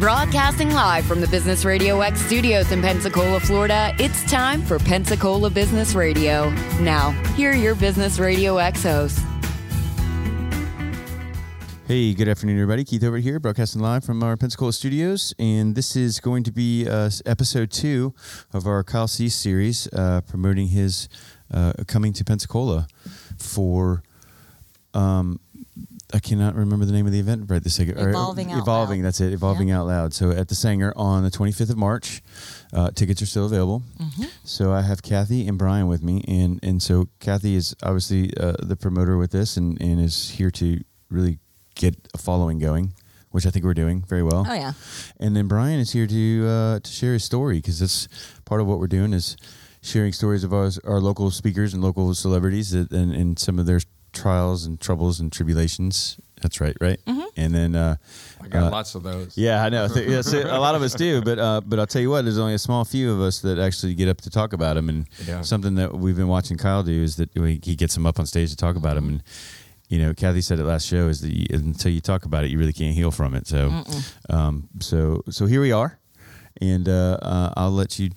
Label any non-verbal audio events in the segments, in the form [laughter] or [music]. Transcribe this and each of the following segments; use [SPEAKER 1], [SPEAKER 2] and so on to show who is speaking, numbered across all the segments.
[SPEAKER 1] Broadcasting live from the Business Radio X studios in Pensacola, Florida, it's time for Pensacola Business Radio. Now, here are your Business Radio X hosts.
[SPEAKER 2] Hey, good afternoon, everybody. Keith over here, broadcasting live from our Pensacola studios, and this is going to be uh, episode two of our Kyle Cease series, uh, promoting his uh, coming to Pensacola for. Um, I cannot remember the name of the event right this second. Or-
[SPEAKER 3] Evolving Out
[SPEAKER 2] Evolving,
[SPEAKER 3] Loud.
[SPEAKER 2] that's it. Evolving Out Loud. So at the Saenger on the 25th of March, uh, tickets are still available.
[SPEAKER 3] Mm-hmm.
[SPEAKER 2] So I have Kathy and Brian with me, and and so Kathy is obviously uh, the promoter with this, and and is here to really get a following going, which I think we're doing very well.
[SPEAKER 3] Oh yeah.
[SPEAKER 2] And then Brian is here to uh, to share his story because that's part of what we're doing is sharing stories of our, our local speakers and local celebrities that, and, and some of their trials and troubles and tribulations. That's right, right?
[SPEAKER 3] Mm-hmm.
[SPEAKER 2] And then, uh,
[SPEAKER 4] I got
[SPEAKER 2] uh,
[SPEAKER 4] lots of those.
[SPEAKER 2] yeah, I know. Yes, a lot of us do, but uh, but I'll tell you what, there's only a small few of us that actually get up to talk about them. And
[SPEAKER 4] Yeah.
[SPEAKER 2] something that we've been watching Kyle do is that he gets him up on stage to talk about him. And you know, Kathy said it last show is that you, until you talk about it, you really can't heal from it. So, um, so so here we are, and uh, uh, I'll let you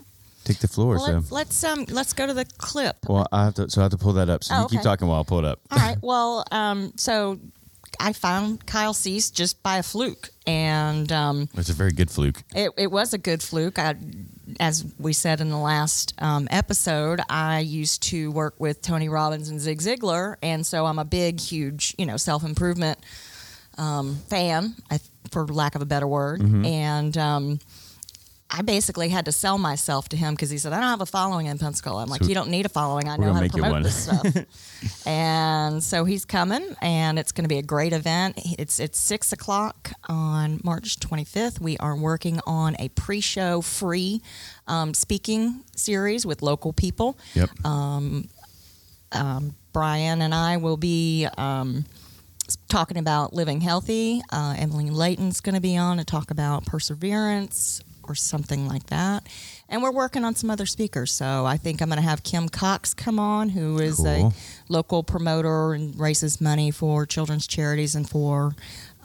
[SPEAKER 2] take the floor.
[SPEAKER 3] Well,
[SPEAKER 2] so.
[SPEAKER 3] let's let's um let's go to the clip.
[SPEAKER 2] Well, I have to, so I have to pull that up. So
[SPEAKER 3] Oh,
[SPEAKER 2] you keep talking while I pull it up.
[SPEAKER 3] All right. Well, um, so I found Kyle Cease just by a fluke, and um,
[SPEAKER 2] It's a very good fluke.
[SPEAKER 3] it, it was a good fluke. I, as we said in the last um, episode, I used to work with Tony Robbins and Zig Ziglar, and so I'm a big, huge, you know, self improvement um, fan, I, for lack of a better word.
[SPEAKER 2] Mm-hmm.
[SPEAKER 3] And um, I basically had to sell myself to him because he said, "I don't have a following in Pensacola." I'm like,
[SPEAKER 2] So
[SPEAKER 3] "You don't need a following. I know how to promote
[SPEAKER 2] one."
[SPEAKER 3] this stuff." [laughs] and so he's coming, and it's going to be a great event. It's it's six o'clock on March 25th. We are working on a pre-show free um, speaking series with local people.
[SPEAKER 2] Yep.
[SPEAKER 3] Brian and I will be um, talking about living healthy. Uh, Emily Layton's going to be on to talk about perseverance or something like that. And we're working on some other speakers. So I think I'm going to have Kim Cox come on, who is
[SPEAKER 2] Cool.
[SPEAKER 3] a local promoter and raises money for children's charities and for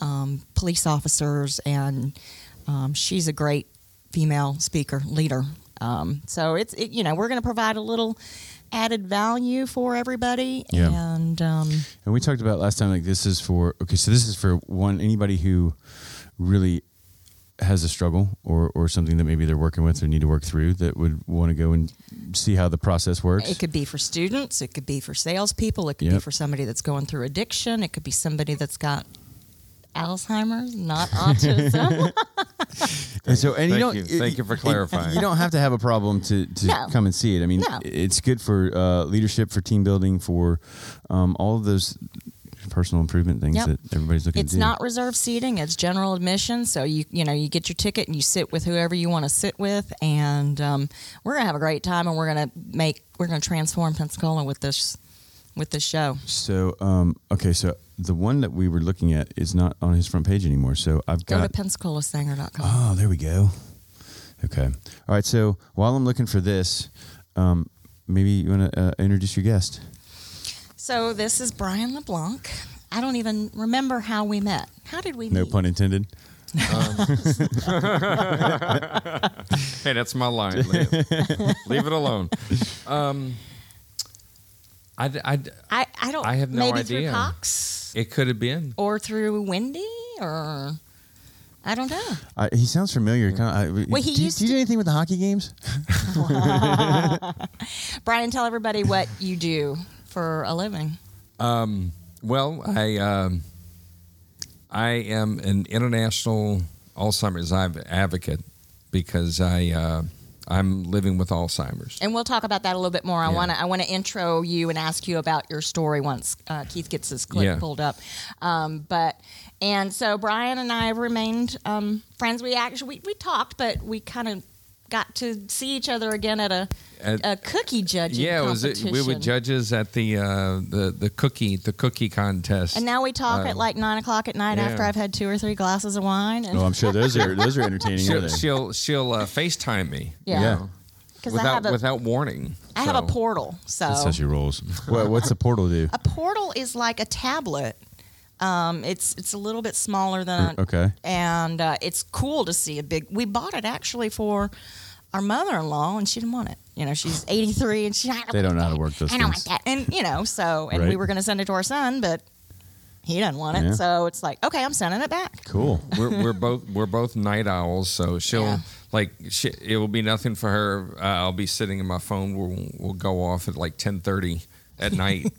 [SPEAKER 3] um, police officers. And um, she's a great female speaker leader. Um, so it's it, you know we're going to provide a little added value for everybody,
[SPEAKER 2] Yeah.
[SPEAKER 3] and um,
[SPEAKER 2] And we talked about last time, like this is for okay, so this is for one anybody who really has a struggle or or something that maybe they're working with or need to work through that would want to go and see how the process works.
[SPEAKER 3] it could be for students, it could be for salespeople, it could be for somebody that's going through addiction, it could be somebody that's got Alzheimer's, not [laughs] autism. [laughs]
[SPEAKER 2] and so, and you
[SPEAKER 4] Thank
[SPEAKER 2] don't.
[SPEAKER 4] you. Thank you for
[SPEAKER 2] it-
[SPEAKER 4] clarifying.
[SPEAKER 2] You don't have to have a problem to, to
[SPEAKER 3] No.
[SPEAKER 2] come and see it. I mean,
[SPEAKER 3] No.
[SPEAKER 2] it's good for uh, leadership, for team building, for um, all of those personal improvement things
[SPEAKER 3] Yep.
[SPEAKER 2] that everybody's looking
[SPEAKER 3] it's
[SPEAKER 2] to do.
[SPEAKER 3] not reserved seating; it's general admission. So you you know you get your ticket and you sit with whoever you want to sit with, and um, we're gonna have a great time, and we're gonna make we're gonna transform Pensacola with this with this show.
[SPEAKER 2] So, um, okay, so the one that we were looking at is not on his front page anymore. So I've
[SPEAKER 3] Go
[SPEAKER 2] got
[SPEAKER 3] to PensacolaSaenger.com.
[SPEAKER 2] Oh, there we go. Okay. All right. So while I'm looking for this, um, maybe you want to uh, introduce your guest.
[SPEAKER 3] So this is Brian LeBlanc. I don't even remember how we met. How did we
[SPEAKER 2] No
[SPEAKER 3] meet?
[SPEAKER 2] pun intended. [laughs]
[SPEAKER 4] Hey, that's my line. Leave, leave it alone. Um, I, I,
[SPEAKER 3] I, I don't.
[SPEAKER 4] I have no
[SPEAKER 3] maybe
[SPEAKER 4] idea.
[SPEAKER 3] through Cox
[SPEAKER 4] it could have been.
[SPEAKER 3] or through Wendy or I don't know.
[SPEAKER 2] I, he sounds familiar. Kind of, I,
[SPEAKER 3] Well, he
[SPEAKER 2] do,
[SPEAKER 3] used
[SPEAKER 2] do you
[SPEAKER 3] to-
[SPEAKER 2] do anything with the hockey games? [laughs]
[SPEAKER 3] Brian, tell everybody what you do for a living.
[SPEAKER 4] Um, well, I, um, I am an international Alzheimer's advocate because I, uh, I'm living with Alzheimer's.
[SPEAKER 3] And we'll talk about that a little bit more. I
[SPEAKER 4] Yeah.
[SPEAKER 3] want to I want to intro you and ask you about your story once uh, Keith gets his clip
[SPEAKER 4] Yeah.
[SPEAKER 3] pulled up. Um, but and so Brian and I have remained um, friends. We actually we, we talked, but we kind of got to see each other again at a
[SPEAKER 4] At-
[SPEAKER 3] a cookie judging
[SPEAKER 4] yeah, it was it, we were judges at the uh, the the cookie the cookie contest.
[SPEAKER 3] and now we talk
[SPEAKER 4] Uh,
[SPEAKER 3] at like nine o'clock at night
[SPEAKER 4] yeah.
[SPEAKER 3] after I've had two or three glasses of wine. And
[SPEAKER 2] Oh, I'm sure those are those are [laughs] entertaining.
[SPEAKER 4] she'll
[SPEAKER 2] aren't
[SPEAKER 4] she'll, she'll uh, FaceTime me. you
[SPEAKER 3] Yeah.
[SPEAKER 4] know,
[SPEAKER 3] because I
[SPEAKER 4] without
[SPEAKER 3] a
[SPEAKER 4] without warning.
[SPEAKER 3] I have a portal. So
[SPEAKER 2] That's how she rolls. [laughs] what, what's the portal do?
[SPEAKER 3] a portal is like a tablet Um, it's it's a little bit smaller than
[SPEAKER 2] Okay.
[SPEAKER 3] and uh, it's cool to see a big. We bought it actually for our mother-in-law, and she didn't want it. You know, she's 83, and she. I
[SPEAKER 2] They don't know how to work
[SPEAKER 3] that.
[SPEAKER 2] those
[SPEAKER 3] I don't
[SPEAKER 2] things.
[SPEAKER 3] want that, and you know, so and we were going to send it to our son, but he doesn't want it.
[SPEAKER 2] Yeah.
[SPEAKER 3] So it's like, okay, I'm sending it back.
[SPEAKER 2] Cool.
[SPEAKER 4] we're, we're both we're both night owls, so she'll
[SPEAKER 3] Yeah.
[SPEAKER 4] like she, it will be nothing for her. Uh, I'll be sitting in my phone We'll we'll go off at like ten thirty at night,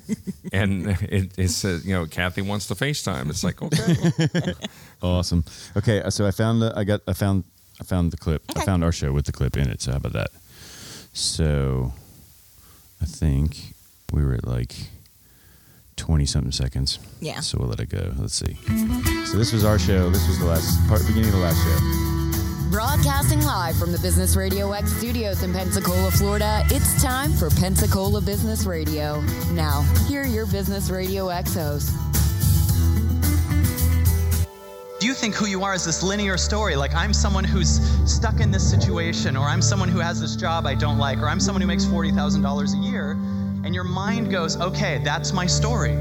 [SPEAKER 4] [laughs] and it, it says you know Kathy wants to FaceTime. It's like okay, [laughs]
[SPEAKER 2] Awesome. Okay, uh, so I found the I got I found I found the clip. I found our show with the clip in it. So how about that? So I think we were at like twenty something seconds.
[SPEAKER 3] Yeah.
[SPEAKER 2] So we'll let it go. Let's see. So this was our show. This was the last part, beginning of the last show.
[SPEAKER 1] Broadcasting live from the Business Radio X studios in Pensacola, Florida, it's time for Pensacola Business Radio. Now, here are your Business Radio X hosts.
[SPEAKER 5] Do you think who you are is this linear story? Like, I'm someone who's stuck in this situation, or I'm someone who has this job I don't like, or I'm someone who makes $40,000 a year, and your mind goes, okay, that's my story.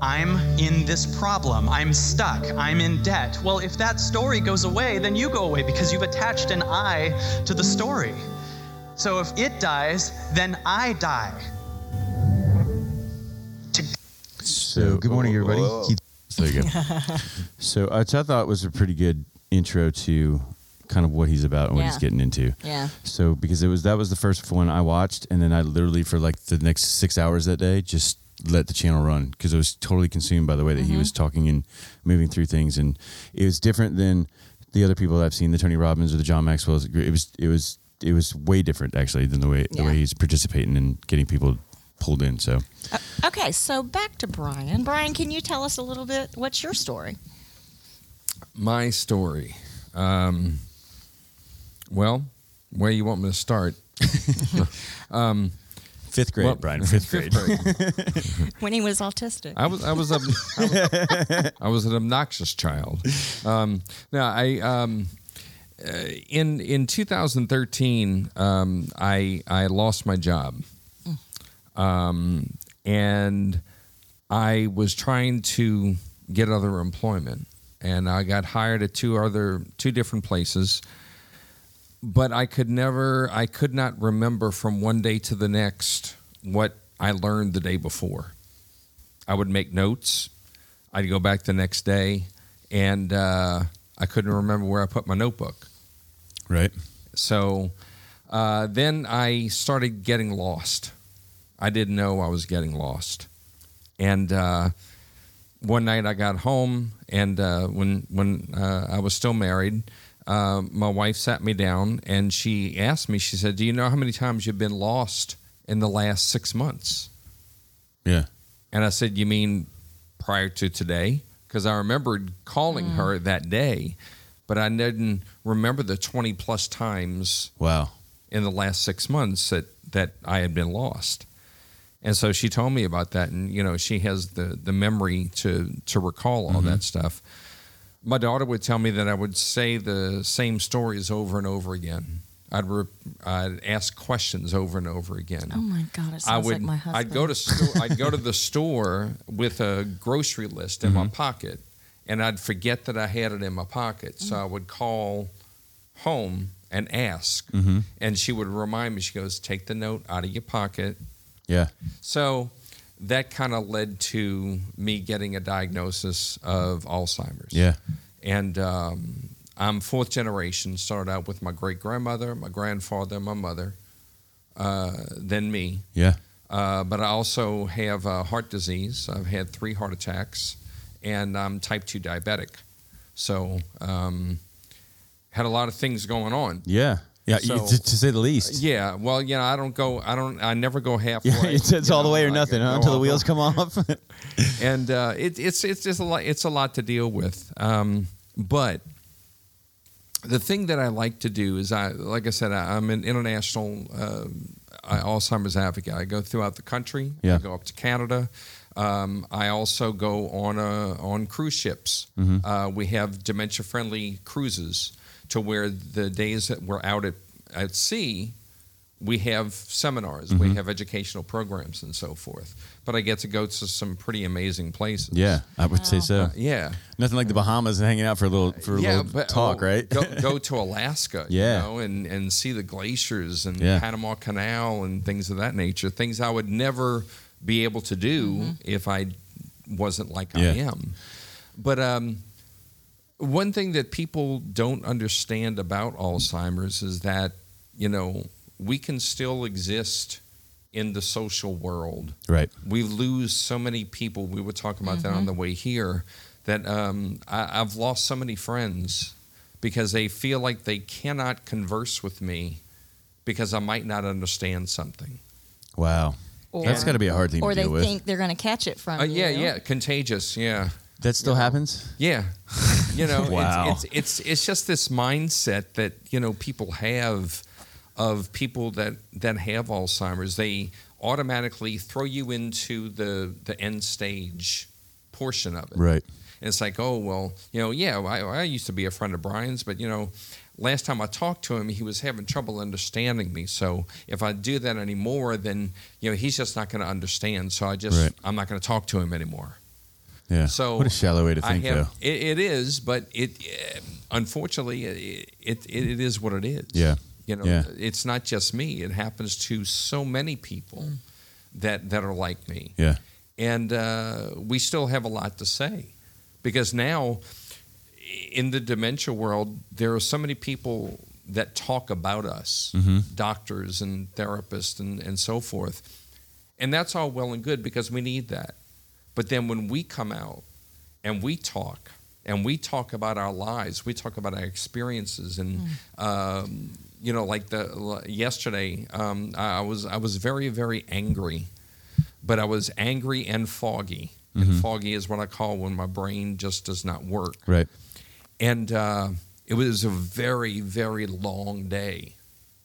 [SPEAKER 5] I'm in this problem. I'm stuck. I'm in debt. Well, if that story goes away, then you go away because you've attached an I to the story. So if it dies, then I die.
[SPEAKER 2] So good morning, everybody. Keith- There you go. so uh, which I thought was a pretty good intro to kind of what he's about and what he's getting into.
[SPEAKER 3] Yeah.
[SPEAKER 2] So because it was that was the first one I watched, and then I literally for like the next six hours that day just let the channel run because I was totally consumed by the way that he was talking and moving through things, and it was different than the other people that I've seen, the Tony Robbins or the John Maxwell's. It was it was it was way different actually than the way the way he's participating and getting people pulled in. So
[SPEAKER 3] Uh, okay, so back to Brian. Brian, can you tell us a little bit? What's your story?
[SPEAKER 4] my story. Um, well, where you want me to start? [laughs]
[SPEAKER 2] fifth grade,
[SPEAKER 4] Well,
[SPEAKER 2] Brian, fifth grade. [laughs]
[SPEAKER 3] When he was autistic.
[SPEAKER 4] I was I was, ob- I was I was an obnoxious child. Um, no, I um, uh, in in 2013 um, I I lost my job, um, and I was trying to get other employment, and I got hired at two other two different places. But I could never, I could not remember from one day to the next what I learned the day before. I would make notes. I'd go back the next day, and uh, I couldn't remember where I put my notebook.
[SPEAKER 2] right.
[SPEAKER 4] So uh, then I started getting lost. I didn't know I was getting lost. And uh, one night I got home, and uh, when when uh, I was still married, uh, my wife sat me down and she asked me. She said, "Do you know how many times you've been lost in the last six months?"
[SPEAKER 2] Yeah.
[SPEAKER 4] And I said, You mean prior to today? Because I remembered calling her that day, but I didn't remember the 20 plus times
[SPEAKER 2] Wow.
[SPEAKER 4] in the last six months that, that I had been lost. And so she told me about that. And, you know, she has the, the memory to, to recall all that stuff. My daughter would tell me that I would say the same stories over and over again. I'd, re- I'd ask questions over and over again.
[SPEAKER 3] oh my God, it sounds
[SPEAKER 4] I would.
[SPEAKER 3] like my husband.
[SPEAKER 4] I'd go to store, I'd go to the [laughs] store with a grocery list in my mm-hmm. pocket, and I'd forget that I had it in my pocket. So I would call home and ask, mm-hmm. and she would remind me. She goes, "Take the note out of your pocket."
[SPEAKER 2] Yeah.
[SPEAKER 4] So that kind of led to me getting a diagnosis of Alzheimer's.
[SPEAKER 2] Yeah.
[SPEAKER 4] And um, I'm fourth generation. Started out with my great grandmother, my grandfather, my mother, uh, then me.
[SPEAKER 2] Yeah.
[SPEAKER 4] Uh, but I also have uh, heart disease. I've had three heart attacks, and I'm type 2 diabetic. So, um, had a lot of things going on.
[SPEAKER 2] Yeah. Yeah.
[SPEAKER 4] So-
[SPEAKER 2] to, to say the least.
[SPEAKER 4] Yeah, well, you know, I don't go, I don't, I never go halfway.
[SPEAKER 2] Yeah, [laughs] it's, it's all the way or nothing huh? until the wheels come off. [laughs]
[SPEAKER 4] and uh, it, it's it's just a lot. It's a lot to deal with. Um, but the thing that I like to do is, I like I said, I, I'm an international uh, Alzheimer's advocate. I go throughout the country.
[SPEAKER 2] Yeah.
[SPEAKER 4] I go up to Canada. Um, I also go on a, on cruise ships.
[SPEAKER 2] Mm-hmm.
[SPEAKER 4] Uh, we have dementia friendly cruises to where the days that we're out at, at sea, we have seminars,
[SPEAKER 2] Mm-hmm.
[SPEAKER 4] we have educational programs, and so forth. But I get to go to some pretty amazing places.
[SPEAKER 2] Yeah, I would say so.
[SPEAKER 4] Uh, yeah.
[SPEAKER 2] Nothing like the Bahamas and hanging out for a little for a
[SPEAKER 4] yeah,
[SPEAKER 2] little
[SPEAKER 4] but,
[SPEAKER 2] talk,
[SPEAKER 4] oh,
[SPEAKER 2] right?
[SPEAKER 4] go, go [laughs] to Alaska,
[SPEAKER 2] Yeah.
[SPEAKER 4] you know, and, and see the glaciers and
[SPEAKER 2] Yeah.
[SPEAKER 4] Panama Canal and things of that nature. Things I would never be able to do if I wasn't like I am. But um, one thing that people don't understand about Alzheimer's is that you know we can still exist in the social world
[SPEAKER 2] right.
[SPEAKER 4] we lose so many people. We were talking about that on the way here. That um, I, I've lost so many friends because they feel like they cannot converse with me because I might not understand something.
[SPEAKER 2] Wow.
[SPEAKER 3] Or,
[SPEAKER 2] That's got to be a hard thing
[SPEAKER 3] or
[SPEAKER 2] to
[SPEAKER 3] they
[SPEAKER 2] deal with.
[SPEAKER 3] Or they think they're going to catch it from
[SPEAKER 4] Uh,
[SPEAKER 3] you.
[SPEAKER 4] yeah, yeah, contagious. Yeah,
[SPEAKER 2] that still happens.
[SPEAKER 4] yeah. [laughs] You know,
[SPEAKER 2] Wow.
[SPEAKER 4] it's, it's it's it's just this mindset that you know people have of people that that have Alzheimer's. They automatically throw you into the the end stage portion of it.
[SPEAKER 2] Right.
[SPEAKER 4] And it's like, oh well, you know, yeah, I, I used to be a friend of Brian's, but you know, last time I talked to him, he was having trouble understanding me. So if I do that anymore, then you know, he's just not going to understand. So I just,
[SPEAKER 2] Right.
[SPEAKER 4] I'm not going to talk to him anymore.
[SPEAKER 2] Yeah.
[SPEAKER 4] So
[SPEAKER 2] what a shallow way to think,
[SPEAKER 4] have,
[SPEAKER 2] though.
[SPEAKER 4] It, it is, but it, eh, unfortunately, it, it it is what it is.
[SPEAKER 2] Yeah.
[SPEAKER 4] You know,
[SPEAKER 2] Yeah.
[SPEAKER 4] it's not just me. It happens to so many people that that are like me
[SPEAKER 2] Yeah.
[SPEAKER 4] and uh, we still have a lot to say because now in the dementia world there are so many people that talk about us doctors and therapists and, and so forth and that's all well and good because we need that but then when we come out and we talk and we talk about our lives we talk about our experiences and um, you know like the yesterday um, I was I was very very angry but I was angry and foggy. And foggy is what I call when my brain just does not work.
[SPEAKER 2] Right.
[SPEAKER 4] And uh, it was a very, very long day,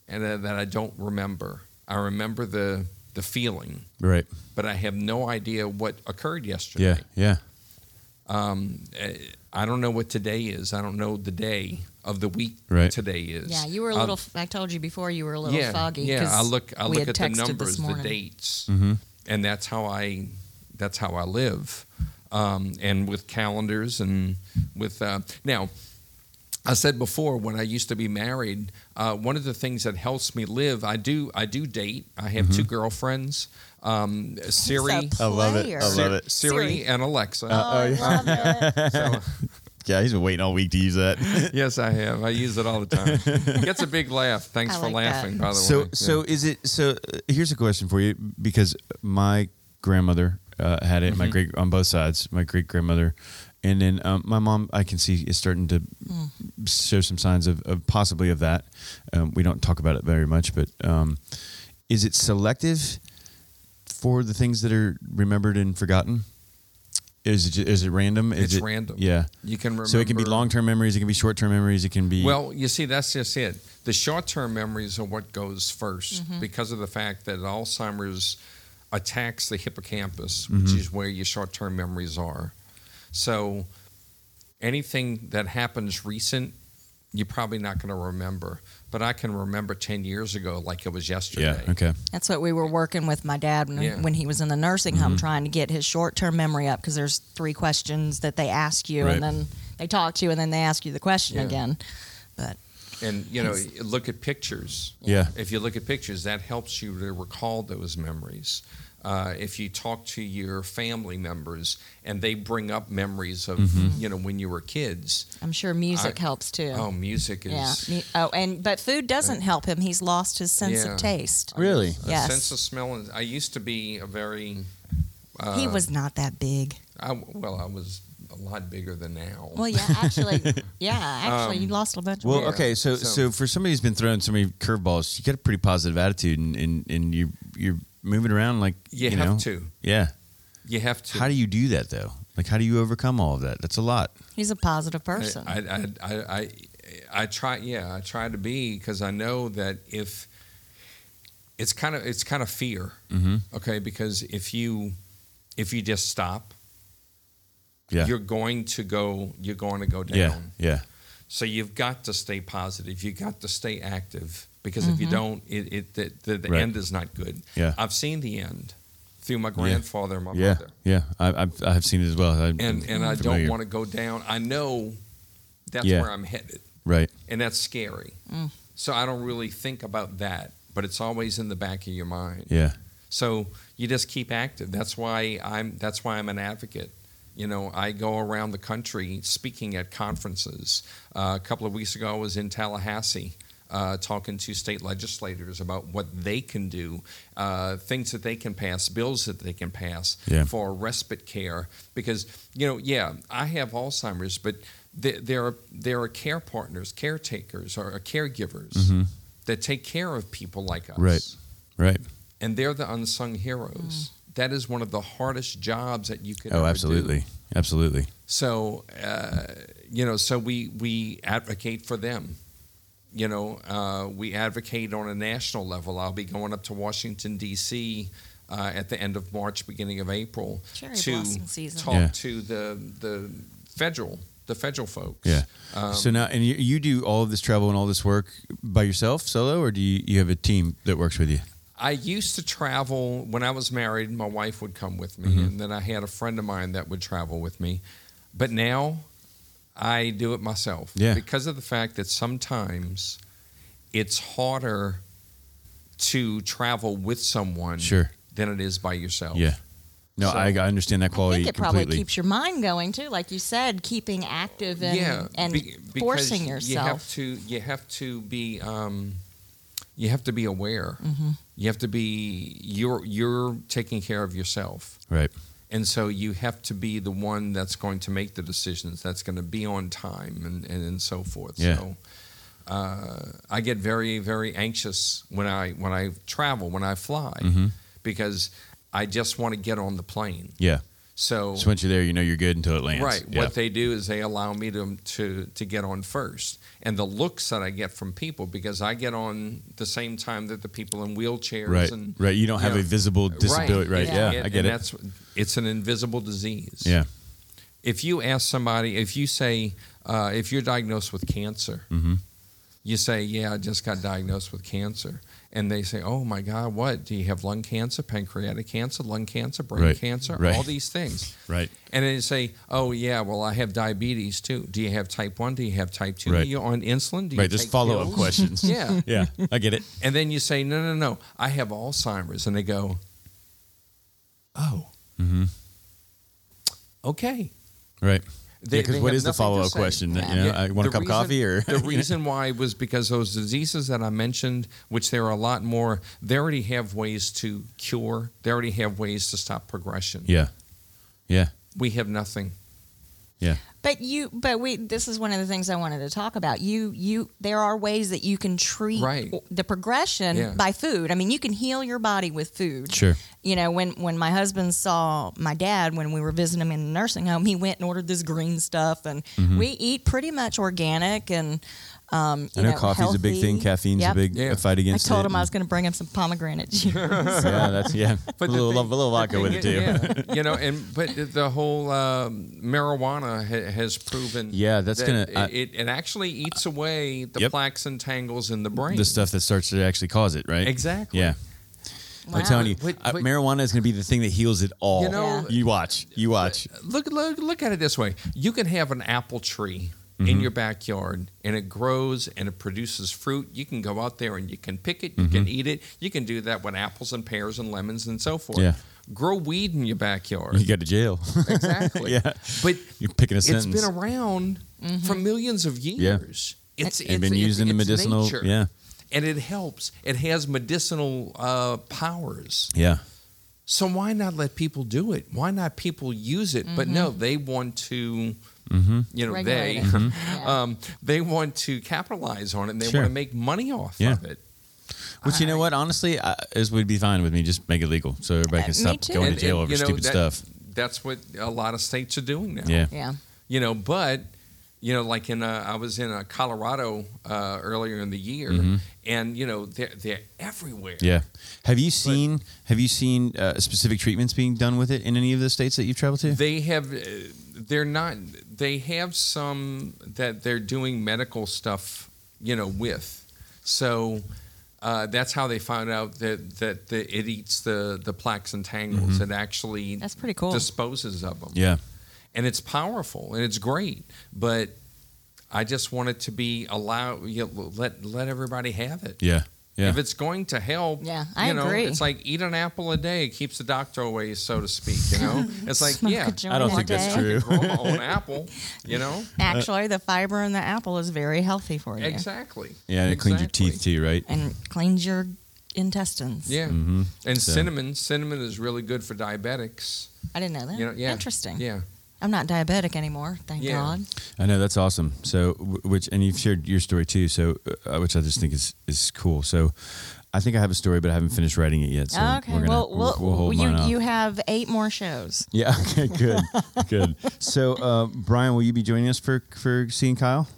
[SPEAKER 4] and uh, that I don't remember. I remember the the feeling,
[SPEAKER 2] Right.
[SPEAKER 4] but I have no idea what occurred yesterday.
[SPEAKER 2] Yeah.
[SPEAKER 4] Um, eh, I don't know what today is. I don't know the day of the week
[SPEAKER 2] Right.
[SPEAKER 4] today is.
[SPEAKER 3] Yeah, you were a
[SPEAKER 4] Um,
[SPEAKER 3] little. I told you before you were a little
[SPEAKER 4] yeah,
[SPEAKER 3] foggy.
[SPEAKER 4] Yeah, I look I look at the numbers, the dates,
[SPEAKER 2] Mm-hmm.
[SPEAKER 4] and that's how I that's how I live. Um, and with calendars and with uh, now. I said before when I used to be married, uh, one of the things that helps me live, I do I do date. I have two girlfriends, um, Siri,
[SPEAKER 3] He's a
[SPEAKER 2] I love it. I love it.
[SPEAKER 4] Siri,
[SPEAKER 3] Siri.
[SPEAKER 4] and Alexa.
[SPEAKER 3] Oh, I love it. [laughs]
[SPEAKER 4] So-
[SPEAKER 2] Yeah. He's been waiting all week to use that. [laughs]
[SPEAKER 4] yes, I have. I use it all the time. Gets a big laugh. [laughs] Thanks
[SPEAKER 3] I
[SPEAKER 4] for
[SPEAKER 3] like that.
[SPEAKER 4] laughing. By the
[SPEAKER 2] so
[SPEAKER 4] way.
[SPEAKER 2] so so is it so uh, here's a question for you because my grandmother uh, had it my great on both sides my great grandmother and then um, my mom i can see is starting to show some signs of, of possibly of that um, we don't talk about it very much but um, is it selective for the things that are remembered and forgotten is it, ju- is it random is
[SPEAKER 4] It's
[SPEAKER 2] it,
[SPEAKER 4] random.
[SPEAKER 2] yeah
[SPEAKER 4] You can remember.
[SPEAKER 2] so it can be long-term memories it can be short-term memories it can be
[SPEAKER 4] Well, you see, that's just it. The short term memories are what goes 1st because of the fact that Alzheimer's attacks the hippocampus, which is where your short term memories are. So anything that happens recent, you're probably not going to remember. But I can remember 10 years ago like it was yesterday.
[SPEAKER 2] yeah okay
[SPEAKER 3] That's what we were working with my dad when,
[SPEAKER 4] Yeah.
[SPEAKER 3] when he was in the nursing
[SPEAKER 2] Mm-hmm.
[SPEAKER 3] home, trying to get his short term memory up because there's three questions that they ask you,
[SPEAKER 2] Right.
[SPEAKER 3] and then they talk to you, and then they ask you the question
[SPEAKER 4] Yeah.
[SPEAKER 3] again. But
[SPEAKER 4] And, you know, look at pictures.
[SPEAKER 2] Yeah.
[SPEAKER 4] If you look at pictures, that helps you to recall those memories. Uh, if you talk to your family members and they bring up memories of,
[SPEAKER 2] Mm-hmm.
[SPEAKER 4] you know, when you were kids,
[SPEAKER 3] I'm sure music
[SPEAKER 4] I-
[SPEAKER 3] helps too.
[SPEAKER 4] oh, music is
[SPEAKER 3] yeah. Oh, and but food doesn't help him. He's lost his sense
[SPEAKER 4] Yeah.
[SPEAKER 3] of taste.
[SPEAKER 2] really
[SPEAKER 4] a
[SPEAKER 3] Yes.
[SPEAKER 4] sense of smell. And I used to be a very, uh,
[SPEAKER 3] he was not that big.
[SPEAKER 4] I, well, I was a lot bigger than now.
[SPEAKER 3] Well, yeah, actually, [laughs] yeah, actually, you lost a bunch. of
[SPEAKER 2] Well,
[SPEAKER 3] weight.
[SPEAKER 2] okay, so,
[SPEAKER 4] So-
[SPEAKER 2] so for somebody who's been throwing so many curveballs, you got a pretty positive attitude, and and, and you you're moving around like
[SPEAKER 4] you,
[SPEAKER 2] you
[SPEAKER 4] have
[SPEAKER 2] know,
[SPEAKER 4] to.
[SPEAKER 2] Yeah.
[SPEAKER 4] You have to.
[SPEAKER 2] How do you do that though? Like, how do you overcome all of that? That's a lot.
[SPEAKER 3] he's a positive person.
[SPEAKER 4] I, I, I, I, I try. Yeah, I try to be because I know that if it's kind of it's kind of fear.
[SPEAKER 2] Mm-hmm.
[SPEAKER 4] Okay, because if you if you just stop,
[SPEAKER 2] Yeah.
[SPEAKER 4] you're going to go. You're going to go down.
[SPEAKER 2] yeah. Yeah.
[SPEAKER 4] So you've got to stay positive. You got to stay active. Because if you don't, it, it the, the, the
[SPEAKER 2] Right.
[SPEAKER 4] end is not good.
[SPEAKER 2] Yeah.
[SPEAKER 4] I've seen the end through my grandfather and my
[SPEAKER 2] yeah,
[SPEAKER 4] mother,
[SPEAKER 2] yeah. I, I've I've seen it as well. I'm
[SPEAKER 4] and and I don't want to go down. I know that's
[SPEAKER 2] Yeah.
[SPEAKER 4] where I'm headed,
[SPEAKER 2] Right.
[SPEAKER 4] and that's scary. So I don't really think about that, but it's always in the back of your mind.
[SPEAKER 2] Yeah.
[SPEAKER 4] So you just keep active. That's why I'm. That's why I'm an advocate. You know, I go around the country speaking at conferences. Uh, a couple of weeks ago, I was in Tallahassee. Uh, talking to state legislators about what they can do, uh, things that they can pass, bills that they can pass
[SPEAKER 2] Yeah.
[SPEAKER 4] for respite care. Because you know, yeah, I have Alzheimer's, but there, there are there are care partners, caretakers, or caregivers that take care of people like us
[SPEAKER 2] Mm-hmm. Right. Right.
[SPEAKER 4] and they're the unsung heroes. That is one of the hardest jobs that you could.
[SPEAKER 2] Oh,
[SPEAKER 4] ever
[SPEAKER 2] absolutely.
[SPEAKER 4] Do.
[SPEAKER 2] Absolutely.
[SPEAKER 4] So, uh, you know, so we we advocate for them. You know, uh, we advocate on a national level. I'll be going up to Washington D.C. Uh, at the end of March, beginning of April,
[SPEAKER 3] Cherry
[SPEAKER 4] to
[SPEAKER 3] season.
[SPEAKER 4] talk
[SPEAKER 2] Yeah.
[SPEAKER 4] to the the federal the federal folks.
[SPEAKER 2] Yeah.
[SPEAKER 4] Um,
[SPEAKER 2] so now, and you, you do all of this travel and all this work by yourself, solo, or do you, you have a team that works with you?
[SPEAKER 4] I used to travel when I was married. My wife would come with me,
[SPEAKER 2] Mm-hmm.
[SPEAKER 4] and then I had a friend of mine that would travel with me. But now I do it myself
[SPEAKER 2] Yeah.
[SPEAKER 4] because of the fact that sometimes it's harder to travel with someone
[SPEAKER 2] Sure.
[SPEAKER 4] than it is by yourself.
[SPEAKER 2] Yeah. No,
[SPEAKER 4] So-
[SPEAKER 2] I, I understand that quality.
[SPEAKER 3] I think it probably keeps your mind going too, like you said, keeping active and
[SPEAKER 4] yeah,
[SPEAKER 3] and
[SPEAKER 4] be- because
[SPEAKER 3] forcing
[SPEAKER 4] You have
[SPEAKER 3] yourself.
[SPEAKER 4] to. You have to be. Um, you have to be aware.
[SPEAKER 3] Mm-hmm.
[SPEAKER 4] You have to be. You're you're taking care of yourself.
[SPEAKER 2] right.
[SPEAKER 4] And so you have to be the one that's going to make the decisions, that's going to be on time and, and, and so forth.
[SPEAKER 2] Yeah.
[SPEAKER 4] So uh, I get very, very anxious when I when I travel, when I fly,
[SPEAKER 2] Mm-hmm.
[SPEAKER 4] because I just want to get on the plane.
[SPEAKER 2] Yeah.
[SPEAKER 4] So,
[SPEAKER 2] So once you're there, you know you're good until it lands.
[SPEAKER 4] right,
[SPEAKER 2] Yeah.
[SPEAKER 4] what they do is they allow me to, to to get on first, and the looks that I get from people because I get on the same time that the people in wheelchairs
[SPEAKER 2] right.
[SPEAKER 4] and
[SPEAKER 2] right. You don't have
[SPEAKER 4] know,
[SPEAKER 2] a visible disability. Right.
[SPEAKER 3] Yeah.
[SPEAKER 2] Yeah.
[SPEAKER 4] and-
[SPEAKER 2] I get
[SPEAKER 4] and
[SPEAKER 2] it.
[SPEAKER 4] That's it's an invisible disease.
[SPEAKER 2] Yeah.
[SPEAKER 4] if you ask somebody, if you say, uh, if you're diagnosed with cancer,
[SPEAKER 2] Mhm.
[SPEAKER 4] you say, yeah, I just got diagnosed with cancer. And they say, oh my God, what? Do you have lung cancer, pancreatic cancer, lung cancer, brain
[SPEAKER 2] Right,
[SPEAKER 4] cancer,
[SPEAKER 2] right.
[SPEAKER 4] all these things?
[SPEAKER 2] Right.
[SPEAKER 4] And then you say, oh yeah, well, I have diabetes too. Do you have type 1? Do you have type 2?
[SPEAKER 2] Right.
[SPEAKER 4] Are you on insulin? Do you
[SPEAKER 2] Right. Just
[SPEAKER 4] take
[SPEAKER 2] follow up questions. [laughs]
[SPEAKER 4] Yeah. [laughs]
[SPEAKER 2] Yeah. I get it.
[SPEAKER 4] And then you say, no, no, no, I have Alzheimer's. And they go, oh,
[SPEAKER 2] Mm-hmm.
[SPEAKER 4] okay.
[SPEAKER 2] Right. Because
[SPEAKER 4] they
[SPEAKER 2] what the follow up question?
[SPEAKER 3] Yeah.
[SPEAKER 2] You know,
[SPEAKER 4] Yeah,
[SPEAKER 2] I want a cup of coffee or
[SPEAKER 4] the reason [laughs] why was because those diseases that I mentioned, which there are a lot more, they already have ways to cure. They already have ways to stop progression.
[SPEAKER 2] Yeah. Yeah.
[SPEAKER 4] We have nothing.
[SPEAKER 2] Yeah.
[SPEAKER 3] But you, but we. This is one of the things I wanted to talk about. You, you. There are ways that you can treat
[SPEAKER 4] Right.
[SPEAKER 3] the progression
[SPEAKER 4] Yeah.
[SPEAKER 3] by food. I mean, you can heal your body with food.
[SPEAKER 2] Sure.
[SPEAKER 3] You know, when when my husband saw my dad when we were visiting him in the nursing home, he went and ordered this green stuff, and mm-hmm. we eat pretty much organic and. Um, you.
[SPEAKER 2] I know,
[SPEAKER 3] know,
[SPEAKER 2] coffee's a big thing. Caffeine's
[SPEAKER 3] Yep.
[SPEAKER 2] a big
[SPEAKER 4] Yeah.
[SPEAKER 2] a fight
[SPEAKER 3] I told
[SPEAKER 2] it.
[SPEAKER 3] him I was going to bring him some pomegranate juice. [laughs]
[SPEAKER 2] yeah, that's yeah.
[SPEAKER 4] But
[SPEAKER 2] a little,
[SPEAKER 4] thing-
[SPEAKER 2] a little vodka with it too.
[SPEAKER 4] Yeah, you know, [laughs] and but the whole um, marijuana ha- has proven.
[SPEAKER 2] Yeah, that's
[SPEAKER 4] that
[SPEAKER 2] gonna- I-
[SPEAKER 4] It, it actually eats away the
[SPEAKER 2] Yep.
[SPEAKER 4] plaques and tangles in the brain.
[SPEAKER 2] the stuff that starts to actually cause it, right?
[SPEAKER 4] Exactly.
[SPEAKER 2] Yeah.
[SPEAKER 3] Wow.
[SPEAKER 2] I'm telling you,
[SPEAKER 4] But-
[SPEAKER 2] uh, marijuana is going to be the thing that heals it all.
[SPEAKER 4] You know-
[SPEAKER 3] Yeah.
[SPEAKER 2] you watch, you watch.
[SPEAKER 4] look, look look at it this way you can have an apple tree
[SPEAKER 2] Mm-hmm.
[SPEAKER 4] in your backyard and it grows and it produces fruit you can go out there and you can pick it you can eat it you can do that with apples and pears and lemons and so forth
[SPEAKER 2] Yeah.
[SPEAKER 4] grow weed in your backyard
[SPEAKER 2] You go to jail. [laughs]
[SPEAKER 4] exactly
[SPEAKER 2] yeah,
[SPEAKER 4] but
[SPEAKER 2] you're picking a
[SPEAKER 4] it's
[SPEAKER 2] sentence.
[SPEAKER 4] been around for millions of years Yeah. it's,
[SPEAKER 2] and been
[SPEAKER 4] it's-
[SPEAKER 2] used in the medicinal.
[SPEAKER 4] nature.
[SPEAKER 2] Yeah,
[SPEAKER 4] and it helps it has medicinal uh, powers
[SPEAKER 2] yeah,
[SPEAKER 4] so why not let people do it? Why not people use it? But no, they want to,
[SPEAKER 2] Mm-hmm.
[SPEAKER 4] you know,
[SPEAKER 3] Regulate
[SPEAKER 4] they
[SPEAKER 3] it. Yeah.
[SPEAKER 4] um, they want to capitalize on it. and They
[SPEAKER 2] Sure.
[SPEAKER 4] want to make money off
[SPEAKER 2] Yeah.
[SPEAKER 4] of it.
[SPEAKER 2] Which you know what? Honestly, I, this would be fine with me. Just make it legal, so everybody
[SPEAKER 3] Uh,
[SPEAKER 2] can
[SPEAKER 3] me
[SPEAKER 2] stop going
[SPEAKER 4] And-
[SPEAKER 2] to jail
[SPEAKER 4] and,
[SPEAKER 2] over
[SPEAKER 4] you know,
[SPEAKER 2] stupid
[SPEAKER 4] that-
[SPEAKER 2] stuff.
[SPEAKER 4] That's what a lot of states are doing now.
[SPEAKER 2] Yeah,
[SPEAKER 3] yeah.
[SPEAKER 4] You know, but you know, like in uh, I was in uh, Colorado uh, earlier in the year, and you know they're they're everywhere.
[SPEAKER 2] Mm-hmm. yeah. Have you seen Have you seen uh, specific treatments being done with it in any of the states that you've traveled to?
[SPEAKER 4] They have, uh, they're not. They have some that they're doing medical stuff, you know, with. So uh, that's how they found out that that the, it eats the the plaques and tangles. It actually
[SPEAKER 3] That's pretty cool.
[SPEAKER 4] disposes of them.
[SPEAKER 2] Yeah.
[SPEAKER 4] and it's powerful and it's great, but I just want it to be allowed. You know, let let everybody have it.
[SPEAKER 2] Yeah. Yeah.
[SPEAKER 4] If it's going to help,
[SPEAKER 3] Yeah, I
[SPEAKER 4] you know,
[SPEAKER 3] agree.
[SPEAKER 4] It's like eat an apple a day keeps the doctor away, so to speak. You know, [laughs] it's like yeah,
[SPEAKER 2] I don't
[SPEAKER 3] a
[SPEAKER 2] think that's true. [laughs]
[SPEAKER 4] grow my own [laughs] apple. You know,
[SPEAKER 3] Actually, the fiber in the apple is very healthy for you.
[SPEAKER 4] exactly.
[SPEAKER 2] yeah. And it cleans your teeth too, right?
[SPEAKER 3] And cleans your intestines.
[SPEAKER 4] Yeah,
[SPEAKER 2] Mm-hmm.
[SPEAKER 4] and
[SPEAKER 2] So-
[SPEAKER 4] cinnamon. Cinnamon is really good for diabetics.
[SPEAKER 3] I didn't know that.
[SPEAKER 4] You know, yeah,
[SPEAKER 3] Interesting.
[SPEAKER 4] Yeah,
[SPEAKER 3] I'm not diabetic anymore, thank
[SPEAKER 4] Yeah.
[SPEAKER 3] God.
[SPEAKER 2] I know that's awesome. So, which and you've shared your story too. So, uh, which I just think is is cool. So, I think I have a story, but I haven't finished writing it yet. So
[SPEAKER 3] okay.
[SPEAKER 2] we're gonna,
[SPEAKER 3] well,
[SPEAKER 2] we'll,
[SPEAKER 3] well,
[SPEAKER 2] we'll hold
[SPEAKER 3] you
[SPEAKER 2] mine off.
[SPEAKER 3] you have eight more shows.
[SPEAKER 2] Yeah. [laughs] Okay. Good. good. So, uh, Brian, will you be joining us for for seeing Kyle?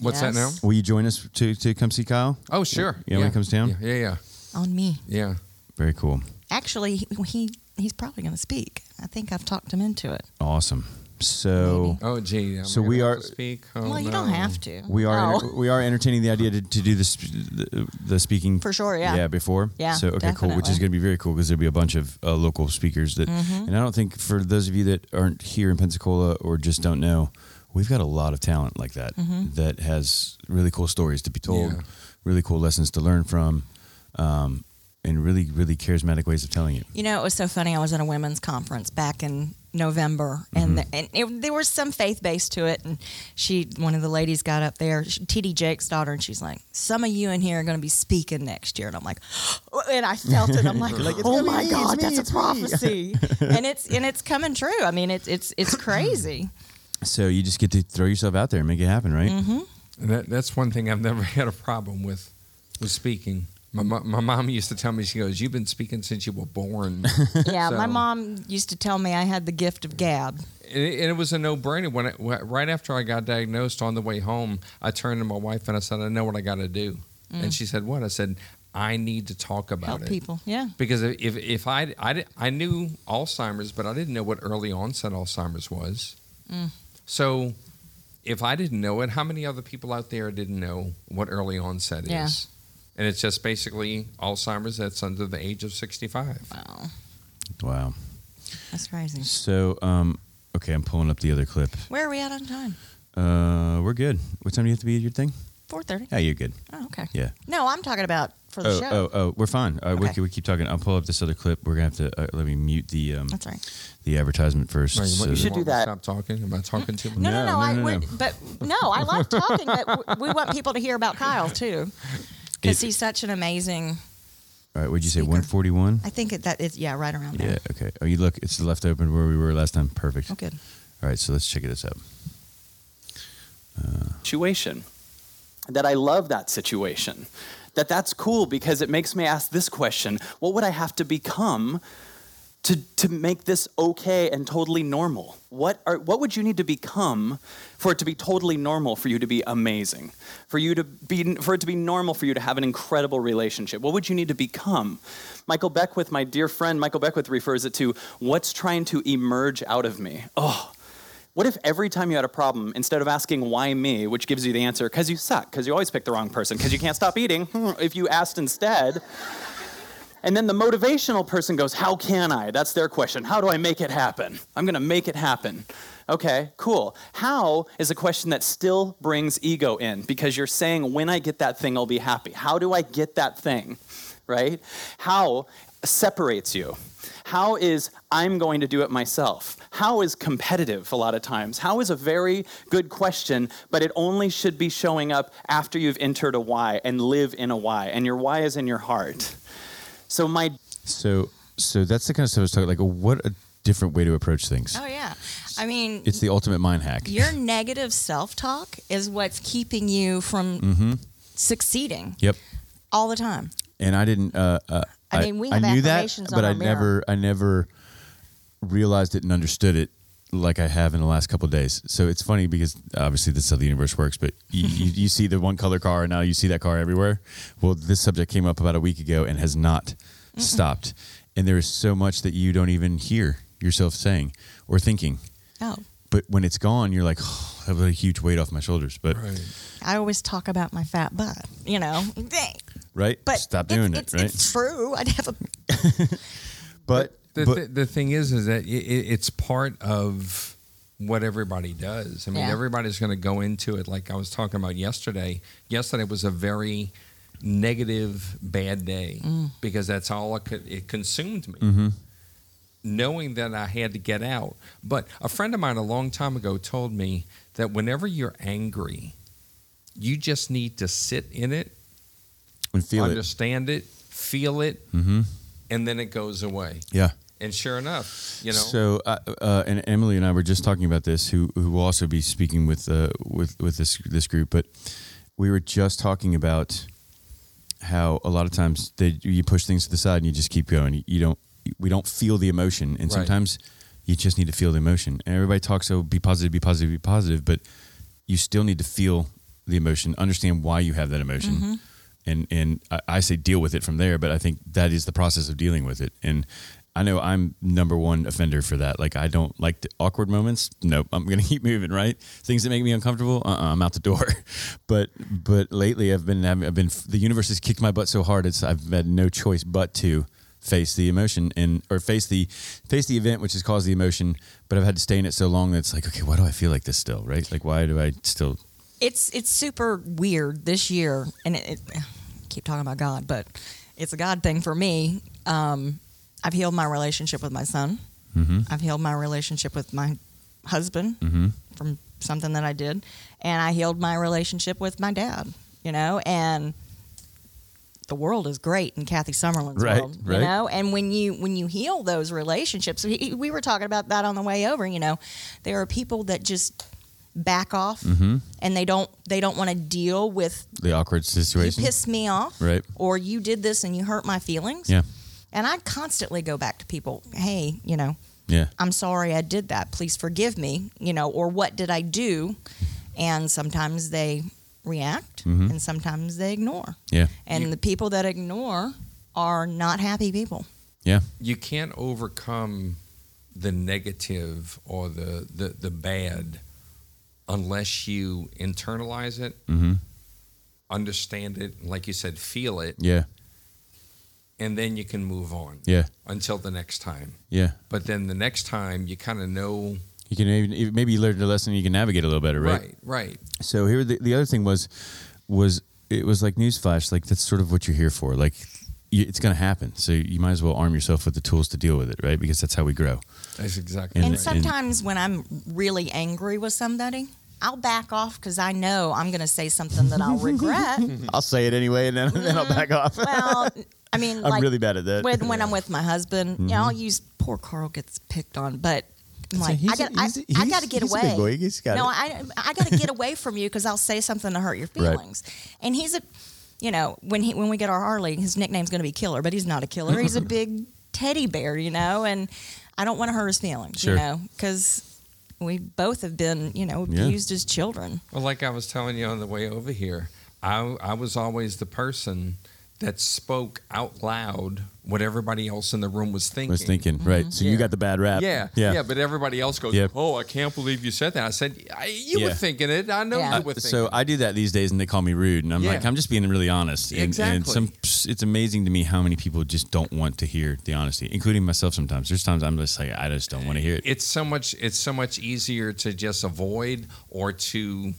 [SPEAKER 4] what's that now?
[SPEAKER 2] Will you join us to to come see Kyle?
[SPEAKER 4] Oh, sure.
[SPEAKER 2] Yeah, when it comes down?
[SPEAKER 4] Yeah, yeah, yeah.
[SPEAKER 3] On me.
[SPEAKER 4] yeah.
[SPEAKER 2] Very cool.
[SPEAKER 3] Actually, he, he he's probably going to speak. I think I've talked him into it.
[SPEAKER 2] Awesome. So.
[SPEAKER 4] Oh, gee. am
[SPEAKER 2] So
[SPEAKER 4] gonna
[SPEAKER 2] we
[SPEAKER 4] have
[SPEAKER 2] are-
[SPEAKER 4] to speak. Oh,
[SPEAKER 3] well, you don't have to.
[SPEAKER 2] We are
[SPEAKER 3] Oh.
[SPEAKER 2] enter- we are entertaining the idea to, to do this the, the speaking
[SPEAKER 3] For sure, yeah.
[SPEAKER 2] yeah before
[SPEAKER 3] Yeah,
[SPEAKER 2] so okay cool which is
[SPEAKER 3] definitely.
[SPEAKER 2] going to be very cool because there'll be a bunch of uh, local speakers that
[SPEAKER 3] Mm-hmm.
[SPEAKER 2] and I don't think for those of you that aren't here in Pensacola or just don't know we've got a lot of talent like that
[SPEAKER 3] Mm-hmm.
[SPEAKER 2] that has really cool stories to be told
[SPEAKER 4] Yeah.
[SPEAKER 2] really cool lessons to learn from um, and really really charismatic ways of telling it
[SPEAKER 3] You know, it was so funny. I was at a women's conference back in November, and the, and it, there was some faith base to it. And she, one of the ladies, got up there, she, T.D. Jakes' daughter, and she's like, "Some of you in here are going to be speaking next year." And I'm like, [gasps] and I felt it. I'm like, [laughs]
[SPEAKER 2] like,
[SPEAKER 3] "Oh
[SPEAKER 2] gonna
[SPEAKER 3] my
[SPEAKER 2] me,
[SPEAKER 3] God,
[SPEAKER 2] me,
[SPEAKER 3] that's a [laughs] prophecy!" and it's and it's coming true. I mean, it's it's it's crazy.
[SPEAKER 2] so you just get to throw yourself out there and make it happen right
[SPEAKER 3] Mm-hmm.
[SPEAKER 4] And That, that's one thing I've never [laughs] had a problem with, with speaking. My, my mom used to tell me, she goes, You've been speaking since you were born. [laughs]
[SPEAKER 3] Yeah, my mom used to tell me I had the gift of gab.
[SPEAKER 4] and, it, and it was a no brainer. When it, Right after I got diagnosed on the way home, I turned to my wife and I said, I know what I got to do. And she said, What? I said, I need to talk about
[SPEAKER 3] Mm. Help
[SPEAKER 4] it.
[SPEAKER 3] people. Yeah.
[SPEAKER 4] Because if, if I, I, I knew Alzheimer's, but I didn't know what early onset Alzheimer's was.
[SPEAKER 3] Mm.
[SPEAKER 4] So if I didn't know it, how many other people out there didn't know what early onset
[SPEAKER 3] Yeah.
[SPEAKER 4] is? And it's just basically Alzheimer's that's under the age of 65.
[SPEAKER 3] Wow,
[SPEAKER 2] wow
[SPEAKER 3] that's crazy.
[SPEAKER 2] so um, okay I'm pulling up the other clip
[SPEAKER 3] Where are we at on time?
[SPEAKER 2] uh, we're good what time do you have to be at your thing
[SPEAKER 3] Four thirty.
[SPEAKER 2] yeah you're good
[SPEAKER 3] Oh, okay.
[SPEAKER 2] yeah
[SPEAKER 3] No, I'm talking about for the
[SPEAKER 2] oh,
[SPEAKER 3] show.
[SPEAKER 2] oh, oh, we're fine. Uh, we,
[SPEAKER 3] Okay.
[SPEAKER 2] we keep talking. I'll pull up this other clip. We're gonna have to uh, let me mute the um,
[SPEAKER 3] That's right.
[SPEAKER 2] the advertisement first.
[SPEAKER 4] Right,
[SPEAKER 2] so
[SPEAKER 4] you
[SPEAKER 2] that-
[SPEAKER 6] should do
[SPEAKER 4] want me to
[SPEAKER 6] that.
[SPEAKER 4] Stop talking. Am I talking too much?
[SPEAKER 3] No, no,
[SPEAKER 2] No,
[SPEAKER 3] no.
[SPEAKER 2] no,
[SPEAKER 3] I
[SPEAKER 2] no,
[SPEAKER 3] would, but no, I like talking, but we want people to hear about Kyle too, [laughs] because he's such an amazing.
[SPEAKER 2] All right, what'd you say? One forty one.
[SPEAKER 3] I think it, that is yeah, right around there. Yeah.
[SPEAKER 2] Okay. Oh, you look. It's left open where we were last time. Perfect.
[SPEAKER 3] Oh, good.
[SPEAKER 2] All right. So let's check it this out.
[SPEAKER 6] Uh, situation that I love that situation that that's cool because it makes me ask this question what would I have to become to, to make this okay and totally normal? What are what would you need to become for it to be totally normal for you to be amazing? For you to be for it to be normal for you to have an incredible relationship? What would you need to become? Michael Beckwith my dear friend Michael Beckwith refers it to what's trying to emerge out of me? Oh what if every time you had a problem, instead of asking why me, which gives you the answer, because you suck, because you always pick the wrong person, because you can't stop eating, [laughs] if you asked instead, and then the motivational person goes, How can I? That's their question. How do I make it happen? I'm going to make it happen. Okay, cool. How is a question that still brings ego in because you're saying, When I get that thing, I'll be happy. How do I get that thing? Right? How separates you. How is I'm going to do it myself? How is competitive a lot of times? How is a very good question, but it only should be showing up after you've entered a why and live in a why, and your why is in your heart. So my
[SPEAKER 2] So so that's the kind of stuff I was talking. Like, what a different way to approach things.
[SPEAKER 3] Oh yeah, I mean,
[SPEAKER 2] It's the ultimate mind hack.
[SPEAKER 3] your [laughs] negative self-talk is what's keeping you from
[SPEAKER 2] Mm-hmm.
[SPEAKER 3] succeeding
[SPEAKER 2] Yep.
[SPEAKER 3] all the time.
[SPEAKER 2] and I didn't. Uh, uh,
[SPEAKER 3] I mean, we
[SPEAKER 2] I
[SPEAKER 3] have
[SPEAKER 2] knew that, but I
[SPEAKER 3] mirror.
[SPEAKER 2] never, I never realized it and understood it like I have in the last couple of days. So it's funny because obviously this is how the universe works. But you, [laughs] you, you see the one color car, and now you see that car everywhere. Well, this subject came up about a week ago and has not stopped. And there is so much that you don't even hear yourself saying or thinking.
[SPEAKER 3] Oh,
[SPEAKER 2] But when it's gone, you're like, oh, I have a huge weight off my shoulders. But
[SPEAKER 4] Right.
[SPEAKER 3] I always talk about my fat butt. You know,
[SPEAKER 2] right?
[SPEAKER 3] But
[SPEAKER 2] Stop doing
[SPEAKER 3] it's,
[SPEAKER 2] it, right?
[SPEAKER 3] It's true. I'd have a
[SPEAKER 2] but
[SPEAKER 4] The,
[SPEAKER 2] but
[SPEAKER 4] the, the thing is, is that it, it- it's part of what everybody does. I mean,
[SPEAKER 3] Yeah.
[SPEAKER 4] everybody's going to go into it. Like I was talking about yesterday. Yesterday was a very negative, bad day
[SPEAKER 3] Mm.
[SPEAKER 4] because that's all it, could, it consumed me.
[SPEAKER 2] Mm-hmm.
[SPEAKER 4] Knowing that I had to get out. But a friend of mine a long time ago told me that whenever you're angry, you just need to sit in it,
[SPEAKER 2] and feel it.
[SPEAKER 4] understand it, feel it,
[SPEAKER 2] Mm-hmm.
[SPEAKER 4] and then it goes away.
[SPEAKER 2] Yeah.
[SPEAKER 4] And sure enough, you know.
[SPEAKER 2] So, uh, uh, and Emily and I were just talking about this. Who who will also be speaking with uh, with with this this group, but we were just talking about how a lot of times they, you push things to the side and you just keep going. You, you don't. We don't feel the emotion, and
[SPEAKER 4] Right.
[SPEAKER 2] sometimes you just need to feel the emotion. And everybody talks, "Oh, be positive, be positive, be positive," but you still need to feel the emotion, understand why you have that emotion, and and I, I say deal with it from there. But I think that is the process of dealing with it. And I know I'm number one offender for that. Like I don't like the awkward moments. Nope, I'm gonna [laughs] keep moving. Right, things that make me uncomfortable. Uh, uh I'm out the door. [laughs] but but lately I've been I've been the universe has kicked my butt so hard. It's I've had no choice but to face the emotion and or face the face the event which has caused the emotion but i've had to stay in it so long that it's like okay why do i feel like this still right like why do i still
[SPEAKER 3] it's it's super weird this year, and it, it [sighs] keep talking about God, but it's a God thing for me. Um, I've healed my relationship with my son.
[SPEAKER 2] mm-hmm,
[SPEAKER 3] I've healed my relationship with my husband
[SPEAKER 2] mm-hmm.
[SPEAKER 3] from something that I did, and I healed my relationship with my dad. You know, and the world is great in Kathy Summerlin's
[SPEAKER 2] Right,
[SPEAKER 3] world.
[SPEAKER 2] right.
[SPEAKER 3] You know, and when you when you heal those relationships, we, we were talking about that on the way over. You know, there are people that just back off
[SPEAKER 2] Mm-hmm.
[SPEAKER 3] and they don't they don't want to deal with
[SPEAKER 2] the awkward situation
[SPEAKER 3] you pissed me off
[SPEAKER 2] right
[SPEAKER 3] or you did this and you hurt my feelings.
[SPEAKER 2] yeah
[SPEAKER 3] And I constantly go back to people, hey, you know,
[SPEAKER 2] yeah
[SPEAKER 3] I'm sorry I did that. Please forgive me, you know, or what did I do? And sometimes they react
[SPEAKER 2] Mhm.
[SPEAKER 3] and sometimes they ignore.
[SPEAKER 2] yeah
[SPEAKER 3] And the people that ignore are not happy people.
[SPEAKER 2] yeah
[SPEAKER 4] you can't overcome the negative or the, the, the bad unless you internalize it,
[SPEAKER 2] mm-hmm.
[SPEAKER 4] understand it, like you said, feel it,
[SPEAKER 2] yeah
[SPEAKER 4] and then you can move on
[SPEAKER 2] yeah
[SPEAKER 4] until the next time.
[SPEAKER 2] yeah
[SPEAKER 4] But then the next time you kind of know.
[SPEAKER 2] you can even maybe you learned a lesson you can navigate a little better right,
[SPEAKER 4] Right, right.
[SPEAKER 2] so here the, the other thing was was it was like newsflash like that's sort of what you're here for like you, it's going to happen so you might as well arm yourself with the tools to deal with it right because that's how we grow
[SPEAKER 4] That's exactly
[SPEAKER 2] And-
[SPEAKER 3] And
[SPEAKER 4] right.
[SPEAKER 3] sometimes when I'm really angry with somebody, I'll back off because I know I'm going to say something that I'll [laughs] regret.
[SPEAKER 2] i'll say it anyway and then, then i'll mm-hmm. back off
[SPEAKER 3] well, I mean,
[SPEAKER 2] i'm
[SPEAKER 3] like
[SPEAKER 2] really bad at that
[SPEAKER 3] when, when I'm with my husband, you know, mm-hmm. I'll use poor Carl gets picked on, but I'm like,
[SPEAKER 2] he's
[SPEAKER 3] I
[SPEAKER 2] a-
[SPEAKER 3] got, I,
[SPEAKER 2] he's a-
[SPEAKER 3] I
[SPEAKER 2] he's-
[SPEAKER 3] got to get
[SPEAKER 2] he's
[SPEAKER 3] away.
[SPEAKER 2] big boy. He's got
[SPEAKER 3] no,
[SPEAKER 2] it.
[SPEAKER 3] I, I got to get away from you because I'll say something to hurt your
[SPEAKER 2] Right.
[SPEAKER 3] feelings. And he's a, you know, when he when we get our Harley, his nickname's going to be Killer, but he's not a killer. He's a [laughs] big teddy bear, you know, and I don't want to hurt his feelings,
[SPEAKER 2] Sure.
[SPEAKER 3] you know, because we both have been, you know,
[SPEAKER 2] Yeah.
[SPEAKER 3] abused as children.
[SPEAKER 4] Well, like I was telling you on the way over here, I, I was always the person that spoke out loud what everybody else in the room was thinking.
[SPEAKER 2] was thinking right so you got the bad rap
[SPEAKER 4] Yeah,
[SPEAKER 2] yeah
[SPEAKER 4] yeah, but everybody else goes,
[SPEAKER 2] Yeah.
[SPEAKER 4] "Oh, I can't believe you said that." I said, I, "You
[SPEAKER 2] Yeah.
[SPEAKER 4] were thinking it. I know
[SPEAKER 3] Yeah.
[SPEAKER 4] you were thinking."
[SPEAKER 2] so I do that these days, and they call me rude, and I'm
[SPEAKER 4] Yeah.
[SPEAKER 2] like, I'm just being really honest. And,
[SPEAKER 4] Exactly.
[SPEAKER 2] And some, it's amazing to me how many people just don't want to hear the honesty, including myself. Sometimes there's times I'm just like, I just don't want to hear it.
[SPEAKER 4] it's so much. It's so much easier to just avoid or to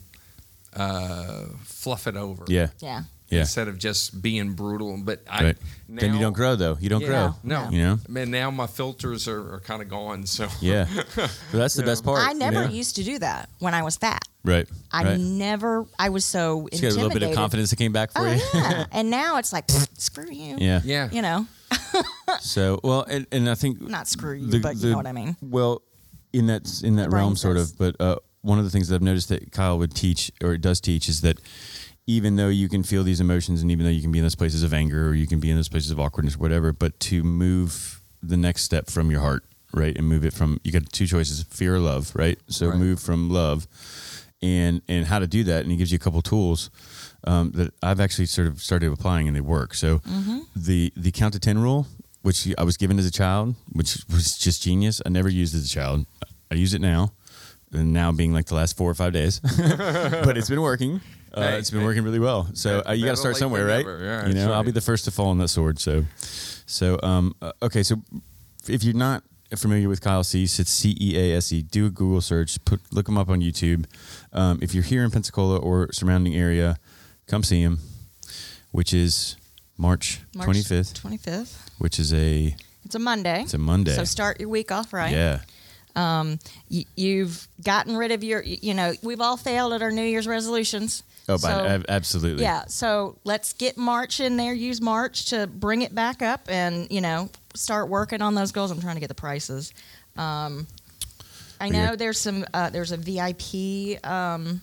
[SPEAKER 4] uh, fluff it over.
[SPEAKER 2] Yeah,
[SPEAKER 3] Yeah.
[SPEAKER 2] Yeah.
[SPEAKER 4] Instead of just being brutal, but I
[SPEAKER 2] Right.
[SPEAKER 4] now,
[SPEAKER 2] then you don't grow, though. You don't
[SPEAKER 4] Yeah.
[SPEAKER 2] grow.
[SPEAKER 4] No,
[SPEAKER 2] You know.
[SPEAKER 4] Man, now my filters are, are kind of gone. So
[SPEAKER 2] Yeah. But [laughs] that's the best part.
[SPEAKER 3] I
[SPEAKER 2] you
[SPEAKER 3] never
[SPEAKER 2] know?
[SPEAKER 3] used to do that when I was fat.
[SPEAKER 2] Right.
[SPEAKER 3] I
[SPEAKER 2] right.
[SPEAKER 3] never, I was so
[SPEAKER 2] Just got a little bit of confidence that came back for
[SPEAKER 3] Oh,
[SPEAKER 2] you.
[SPEAKER 3] yeah. [laughs] and now it's like, screw you.
[SPEAKER 2] yeah.
[SPEAKER 4] yeah,
[SPEAKER 3] You know, [laughs]
[SPEAKER 2] So well, and, and I think
[SPEAKER 3] not screw you, but you know what I mean.
[SPEAKER 2] Well, in that in that
[SPEAKER 3] brain
[SPEAKER 2] realm, sort of. But uh, one of the things that I've noticed that Kyle would teach or does teach is that even though you can feel these emotions, and even though you can be in those places of anger or you can be in those places of awkwardness, or whatever, but to move the next step from your heart, right, and move it from you got two choices: fear or love, right? So
[SPEAKER 4] Right.
[SPEAKER 2] move from love, and and how to do that, and he gives you a couple tools. Um, that I've actually sort of started applying and they work. So the the count to ten rule, which I was given as a child, which was just genius. I never used it as a child. I use it now, and now being like the last four or five days, [laughs] but it's been working. Uh,
[SPEAKER 4] Hey,
[SPEAKER 2] it's been
[SPEAKER 4] hey.
[SPEAKER 2] working really well. So uh, you got to start somewhere, right?
[SPEAKER 4] Yeah,
[SPEAKER 2] you know,
[SPEAKER 4] that's
[SPEAKER 2] I'll be the first to fall on that sword. So, so um, uh, okay. So if you're not familiar with Kyle Cease, it's C E A S E. Do a Google search. Put look him up on YouTube. Um, if you're here in Pensacola or surrounding area, come see him. Which is March
[SPEAKER 3] March
[SPEAKER 2] 25th,
[SPEAKER 3] 25th.
[SPEAKER 2] which is a
[SPEAKER 3] It's a Monday.
[SPEAKER 2] it's a Monday.
[SPEAKER 3] So start your week off right.
[SPEAKER 2] Yeah.
[SPEAKER 3] Um, y- you've gotten rid of your, you know, we've all failed at our New Year's resolutions.
[SPEAKER 2] Oh, by,
[SPEAKER 3] So-
[SPEAKER 2] ab- absolutely.
[SPEAKER 3] Yeah, so let's get March in there. Use March to bring it back up, and you know, start working on those goals. I'm trying to get the prices. Um, I know there's some. Uh, there's a VIP um,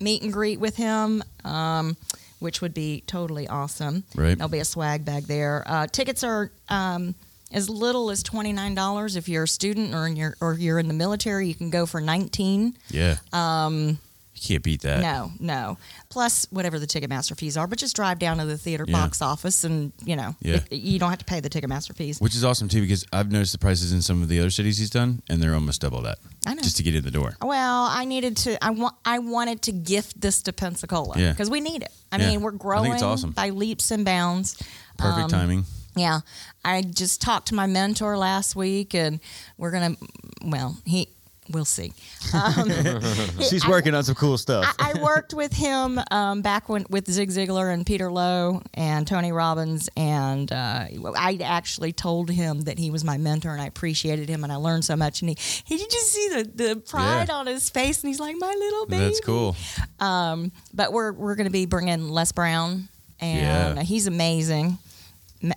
[SPEAKER 3] meet and greet with him, um, which would be totally awesome.
[SPEAKER 2] Right.
[SPEAKER 3] There'll be a swag bag there. Uh, tickets are. Um, as little as twenty nine dollars if you're a student or in your or you're in the military, you can go for nineteen.
[SPEAKER 2] Yeah. Um, you can't beat that.
[SPEAKER 3] No, no. Plus whatever the Ticketmaster fees are, but just drive down to the theater
[SPEAKER 2] Yeah.
[SPEAKER 3] box office and you know
[SPEAKER 2] Yeah.
[SPEAKER 3] it- you don't have to pay the Ticketmaster fees.
[SPEAKER 2] Which is awesome too, because I've noticed the prices in some of the other cities he's done, and they're almost double that.
[SPEAKER 3] I know.
[SPEAKER 2] Just to get in the door.
[SPEAKER 3] Well, I needed to. I want. I wanted to gift this to Pensacola
[SPEAKER 2] Yeah.
[SPEAKER 3] because we need it. I
[SPEAKER 2] Yeah.
[SPEAKER 3] mean, we're growing
[SPEAKER 2] awesome.
[SPEAKER 3] by leaps and bounds.
[SPEAKER 2] Perfect
[SPEAKER 3] Um,
[SPEAKER 2] timing.
[SPEAKER 3] Yeah, I just talked to my mentor last week, and we're gonna. Well, he. We'll see. Um, [laughs]
[SPEAKER 2] She's
[SPEAKER 3] I-
[SPEAKER 2] working on some cool stuff.
[SPEAKER 3] I, I worked with him um, back when with Zig Ziglar and Peter Lowe and Tony Robbins, and uh, I actually told him that he was my mentor, and I appreciated him, and I learned so much. And he, he did you see the, the pride
[SPEAKER 2] Yeah.
[SPEAKER 3] on his face, and he's like, "My little baby."
[SPEAKER 2] That's cool.
[SPEAKER 3] Um, but we're we're going to be bringing Les Brown, and
[SPEAKER 2] Yeah.
[SPEAKER 3] he's amazing,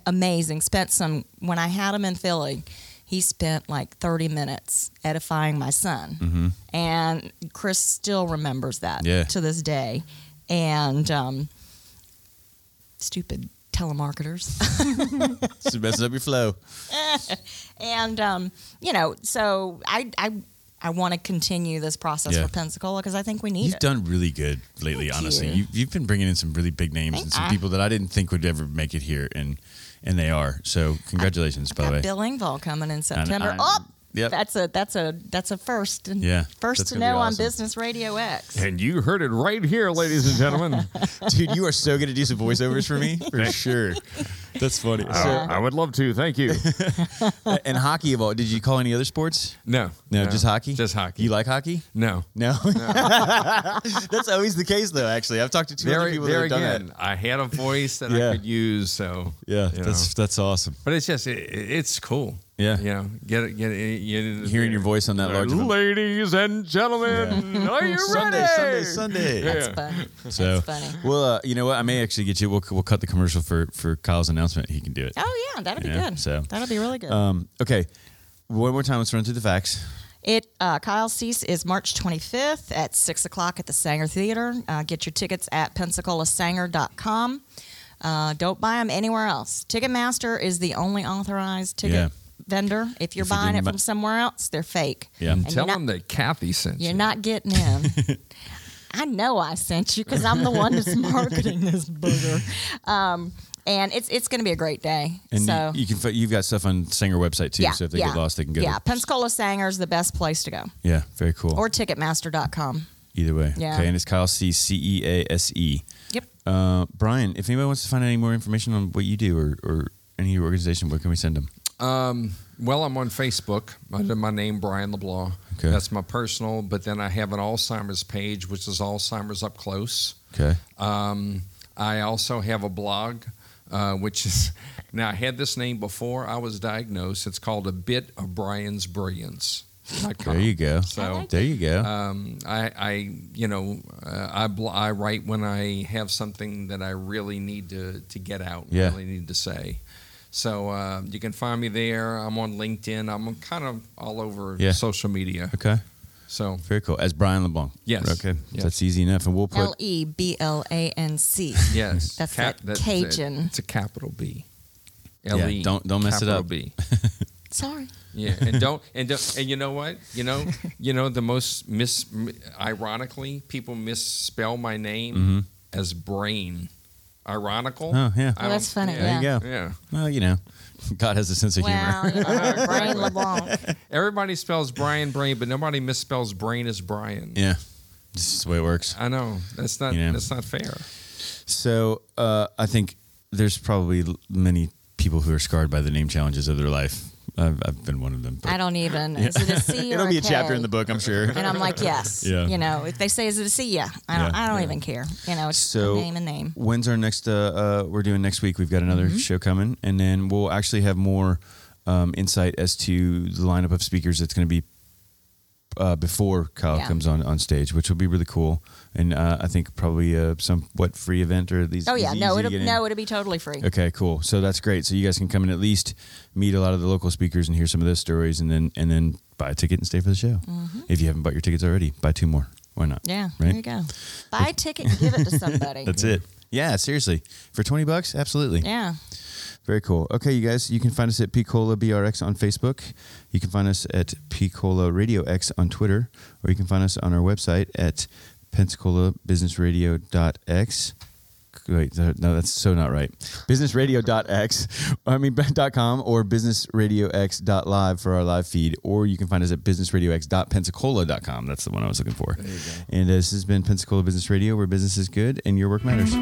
[SPEAKER 3] amazing. Spent some when I had him in Philly. He spent like 30 minutes edifying my son, and Chris still remembers that
[SPEAKER 2] Mm-hmm. Yeah.
[SPEAKER 3] to this day. And um, stupid telemarketers. [laughs]
[SPEAKER 2] Just messing up your flow. [laughs]
[SPEAKER 3] and um, you know, so I I I want to continue this process
[SPEAKER 2] Yeah.
[SPEAKER 3] for Pensacola because I think we need
[SPEAKER 2] You've
[SPEAKER 3] it.
[SPEAKER 2] done really good lately,
[SPEAKER 3] Thank
[SPEAKER 2] honestly.
[SPEAKER 3] you.
[SPEAKER 2] You've been bringing in some really big names
[SPEAKER 3] Thank
[SPEAKER 2] and some
[SPEAKER 3] I-
[SPEAKER 2] people that I didn't think would ever make it here, and and they are. So congratulations, by the way.
[SPEAKER 3] Bill Engvall coming in September.
[SPEAKER 2] I'm-
[SPEAKER 3] oh,
[SPEAKER 2] Yep.
[SPEAKER 3] that's a that's a that's a first. And
[SPEAKER 2] Yeah,
[SPEAKER 3] first
[SPEAKER 2] that's
[SPEAKER 3] to
[SPEAKER 2] gonna be
[SPEAKER 3] know on. Business Radio X.
[SPEAKER 4] And you heard it right here, ladies and gentlemen. [laughs]
[SPEAKER 2] Dude, you are so good to do some voiceovers for me, for sure. That's funny.
[SPEAKER 4] I, uh, I would love to. Thank you. [laughs]
[SPEAKER 2] And hockey of all, did you call any other sports?
[SPEAKER 4] No.
[SPEAKER 2] No, just hockey.
[SPEAKER 4] Just hockey.
[SPEAKER 2] You like hockey?
[SPEAKER 4] no.
[SPEAKER 2] No. [laughs] That's always the case, though. Actually, I've talked to two other
[SPEAKER 4] There,
[SPEAKER 2] people
[SPEAKER 4] there
[SPEAKER 2] that have done
[SPEAKER 4] again,
[SPEAKER 2] that.
[SPEAKER 4] I had a voice that
[SPEAKER 2] Yeah.
[SPEAKER 4] I could use, so
[SPEAKER 2] Yeah, that's
[SPEAKER 4] know.
[SPEAKER 2] that's awesome.
[SPEAKER 4] But it's just it, it's cool.
[SPEAKER 2] Yeah.
[SPEAKER 4] you know, get it, get it. You,
[SPEAKER 2] Hearing your voice on that large of a-
[SPEAKER 4] ladies and gentlemen, are you
[SPEAKER 2] Sunday,
[SPEAKER 4] ready?
[SPEAKER 2] Sunday, Sunday.
[SPEAKER 3] That's
[SPEAKER 4] Yeah.
[SPEAKER 3] funny.
[SPEAKER 2] So,
[SPEAKER 3] That's funny.
[SPEAKER 2] well, uh, you know what? I may actually get you. We'll we'll cut the commercial for for Kyle's announcement. He can do it.
[SPEAKER 3] Oh yeah, that'd be
[SPEAKER 2] Yeah,
[SPEAKER 3] good.
[SPEAKER 2] so,
[SPEAKER 3] that'll be really good.
[SPEAKER 2] Um, okay. One more time. Let's run through the facts.
[SPEAKER 3] It uh, Kyle Cease is March 25th at six o'clock at the Saenger Theater. Uh, get your tickets at PensacolaSaenger.com. Uh, don't buy them anywhere else. Ticketmaster is the only authorized ticket
[SPEAKER 2] Yeah.
[SPEAKER 3] Vendor. If you're
[SPEAKER 2] If
[SPEAKER 3] buying it from somewhere else, they're fake.
[SPEAKER 2] Yeah.
[SPEAKER 4] And
[SPEAKER 3] And
[SPEAKER 4] tell them
[SPEAKER 3] not-
[SPEAKER 4] that Kathy sent
[SPEAKER 3] You're
[SPEAKER 4] you.
[SPEAKER 3] Are not getting in. [laughs] I know I sent you because I'm the one that's [laughs] marketing this booger. Um, and it's it's going to be a great day.
[SPEAKER 2] And
[SPEAKER 3] so
[SPEAKER 2] you, you, can you've got stuff on Saenger website too.
[SPEAKER 3] yeah,
[SPEAKER 2] so if they
[SPEAKER 3] yeah,
[SPEAKER 2] get lost, they can go.
[SPEAKER 3] Yeah,
[SPEAKER 2] there.
[SPEAKER 3] Pensacola Saenger is the best place to go,
[SPEAKER 2] Yeah. Very cool.
[SPEAKER 3] or Ticketmaster.com.
[SPEAKER 2] Either way.
[SPEAKER 3] Yeah.
[SPEAKER 2] Okay. And it's Kyle C C E A S E.
[SPEAKER 3] Yep.
[SPEAKER 2] Uh, Brian, if anybody wants to find out any more information on what you do or, or any of your organization, where can we send them?
[SPEAKER 4] Um, well, I'm on Facebook under my name, Brian LeBlanc.
[SPEAKER 2] Okay.
[SPEAKER 4] That's my personal, but then I have an Alzheimer's page, which is Alzheimer's Up Close.
[SPEAKER 2] Okay.
[SPEAKER 4] Um, I also have a blog, uh, which is [laughs] now I had this name before I was diagnosed. It's called A Bit of Brian's Brilliance.
[SPEAKER 2] There you go.
[SPEAKER 4] So
[SPEAKER 2] there you go.
[SPEAKER 4] um, I, I, you know, uh, I, bl- I write when I have something that I really need to, to get out,
[SPEAKER 2] Yeah.
[SPEAKER 4] really need to say. So uh, you can find me there. I'm on LinkedIn. I'm kind of all over
[SPEAKER 2] Yeah.
[SPEAKER 4] social media.
[SPEAKER 2] okay.
[SPEAKER 4] So
[SPEAKER 2] Very cool. As Brian LeBlanc.
[SPEAKER 4] Yes.
[SPEAKER 2] Okay.
[SPEAKER 4] Yes.
[SPEAKER 2] That's easy enough. And we'll put.
[SPEAKER 3] L E B L A N C.
[SPEAKER 4] yes,
[SPEAKER 3] That's that Cajun.
[SPEAKER 4] It's a capital B.
[SPEAKER 2] Yeah,
[SPEAKER 4] L-E,
[SPEAKER 2] don't- don't mess it up.
[SPEAKER 4] B. [laughs]
[SPEAKER 3] Sorry.
[SPEAKER 4] Yeah, and don't and don't, and you know what? You know, you know the most mis ironically people misspell my name as brain. Ironical.
[SPEAKER 2] Oh, yeah.
[SPEAKER 3] Well, that's
[SPEAKER 4] don't-
[SPEAKER 3] funny,
[SPEAKER 2] there you go.
[SPEAKER 4] Yeah.
[SPEAKER 2] Well, you know, God has a sense of humor.
[SPEAKER 3] Well, you know, [laughs] Brian LeBlanc.
[SPEAKER 4] Everybody spells Brian brain, but nobody misspells brain as Brian.
[SPEAKER 2] Yeah. This is the way it works.
[SPEAKER 4] I know that's not
[SPEAKER 2] Yeah.
[SPEAKER 4] that's not fair.
[SPEAKER 2] So uh, I think there's probably many people who are scarred by the name challenges of their life. I've, I've been one of them. but-
[SPEAKER 3] I don't even. Is it a C or
[SPEAKER 2] It'll be a
[SPEAKER 3] K?
[SPEAKER 2] chapter in the book, I'm sure.
[SPEAKER 3] And I'm like, yes.
[SPEAKER 2] Yeah.
[SPEAKER 3] You know, if they say, is it a C? Yeah. I don't,
[SPEAKER 2] Yeah.
[SPEAKER 3] I don't even care. You know, it's
[SPEAKER 2] So
[SPEAKER 3] a name and name.
[SPEAKER 2] When's our next? Uh, uh, we're doing next week. We've got another
[SPEAKER 3] Mm-hmm.
[SPEAKER 2] show coming, and then we'll actually have more um, insight as to the lineup of speakers that's going to be uh, before Kyle
[SPEAKER 3] Yeah.
[SPEAKER 2] comes on on stage, which will be really cool. And uh, I think probably a somewhat free event or at least.
[SPEAKER 3] Oh, yeah. No, it'll, no, it'll be totally free.
[SPEAKER 2] Okay, cool. So that's great. So you guys can come and at least meet a lot of the local speakers and hear some of those stories, and then and then buy a ticket and stay for the show. If you haven't bought your tickets already, buy two more. Why not?
[SPEAKER 3] Mm-hmm. Yeah.
[SPEAKER 2] Right?
[SPEAKER 3] There you go. Buy a ticket and give it to [laughs] somebody.
[SPEAKER 2] That's it. Yeah, seriously. For 20 bucks? Absolutely.
[SPEAKER 3] Yeah.
[SPEAKER 2] Very cool. Okay, you guys, you can find us at Picola BRX on Facebook. You can find us at Picola Radio X on Twitter, or you can find us on our website at PensacolaBusinessRadio.x. Wait, no, that's so not right. Businessradio.x, [laughs] I mean, [laughs] .com or businessradiox.live for our live feed, or you can find us at businessradiox.pensacola.com. That's the one I was looking for. And uh, this has been Pensacola Business Radio, where business is good and your work matters.